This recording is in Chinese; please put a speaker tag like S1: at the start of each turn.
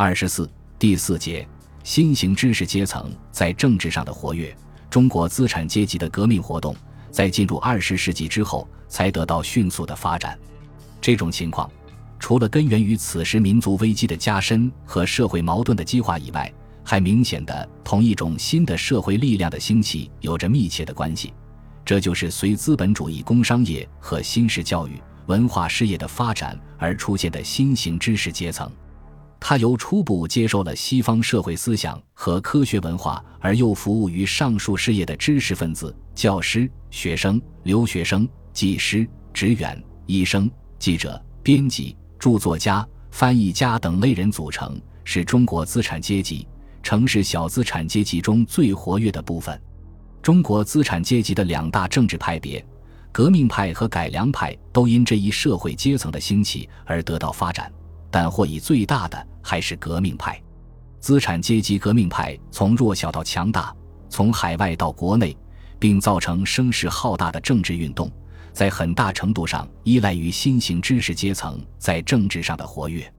S1: 二十四第四节新型知识阶层在政治上的活跃。中国资产阶级的革命活动在进入二十世纪之后才得到迅速的发展。这种情况，除了根源于此时民族危机的加深和社会矛盾的激化以外，还明显的同一种新的社会力量的兴起有着密切的关系。这就是随资本主义工商业和新式教育文化事业的发展而出现的新型知识阶层。他由初步接受了西方社会思想和科学文化，而又服务于上述事业的知识分子、教师、学生、留学生、技师、职员、医生、记者、编辑、著作家、翻译家等类人组成，是中国资产阶级、城市小资产阶级中最活跃的部分。中国资产阶级的两大政治派别——革命派和改良派，都因这一社会阶层的兴起而得到发展。但获益最大的还是革命派，资产阶级革命派从弱小到强大，从海外到国内，并造成声势浩大的政治运动，在很大程度上依赖于新型知识阶层在政治上的活跃。